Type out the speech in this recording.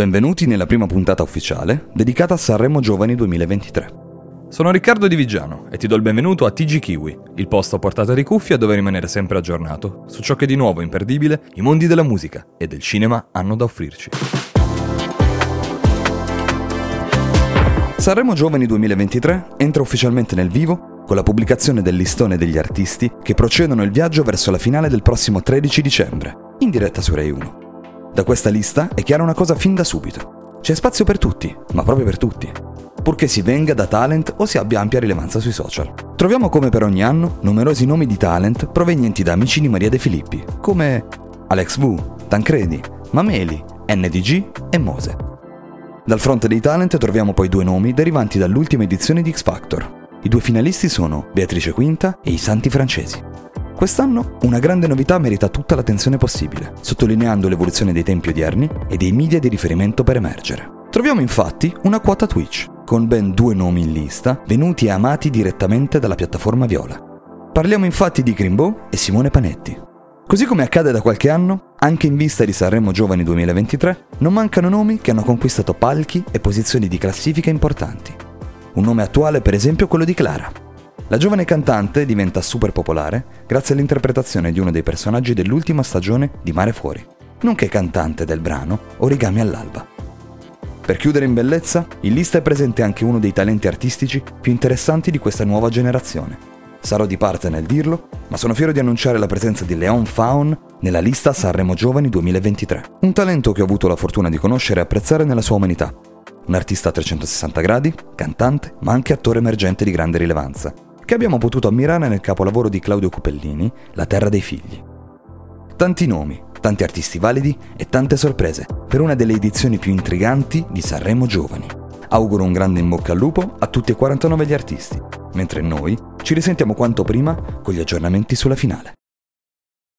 Benvenuti nella prima puntata ufficiale dedicata a Sanremo Giovani 2023. Sono Riccardo Di Vigiano e ti do il benvenuto a TG Kiwi, il posto a portata di cuffia dove rimanere sempre aggiornato su ciò che di nuovo imperdibile i mondi della musica e del cinema hanno da offrirci. Sanremo Giovani 2023 entra ufficialmente nel vivo con la pubblicazione del listone degli artisti che procedono il viaggio verso la finale del prossimo 13 dicembre, in diretta su Rai 1. Da questa lista è chiara una cosa fin da subito. C'è spazio per tutti, ma proprio per tutti. Purché si venga da talent o si abbia ampia rilevanza sui social. Troviamo come per ogni anno numerosi nomi di talent provenienti da amici di Maria De Filippi, come Alex V, Tancredi, Mameli, NDG e Mose. Dal fronte dei talent troviamo poi due nomi derivanti dall'ultima edizione di X Factor. I due finalisti sono Beatrice Quinta e i Santi Francesi. Quest'anno una grande novità merita tutta l'attenzione possibile, sottolineando l'evoluzione dei tempi odierni e dei media di riferimento per emergere. Troviamo infatti una quota Twitch, con ben due nomi in lista, venuti e amati direttamente dalla piattaforma Viola. Parliamo infatti di Grimbo e Simone Panetti, Così come accade da qualche anno, anche in vista di Sanremo Giovani 2023, non mancano nomi che hanno conquistato palchi e posizioni di classifica importanti. Un nome attuale per esempio è quello di Clara. La giovane cantante diventa super popolare grazie all'interpretazione di uno dei personaggi dell'ultima stagione di Mare Fuori, nonché cantante del brano Origami all'alba. Per chiudere in bellezza, in lista è presente anche uno dei talenti artistici più interessanti di questa nuova generazione, Sarò di parte nel dirlo, ma sono fiero di annunciare la presenza di Leon Faun nella lista Sanremo Giovani 2023. Un talento che ho avuto la fortuna di conoscere e apprezzare nella sua umanità. Un artista a 360 gradi, cantante, ma anche attore emergente di grande rilevanza, che abbiamo potuto ammirare nel capolavoro di Claudio Cupellini, La terra dei figli. Tanti nomi, tanti artisti validi e tante sorprese per una delle edizioni più intriganti di Sanremo Giovani. Auguro un grande in bocca al lupo a tutti e 49 gli artisti mentre noi ci risentiamo quanto prima con gli aggiornamenti sulla finale.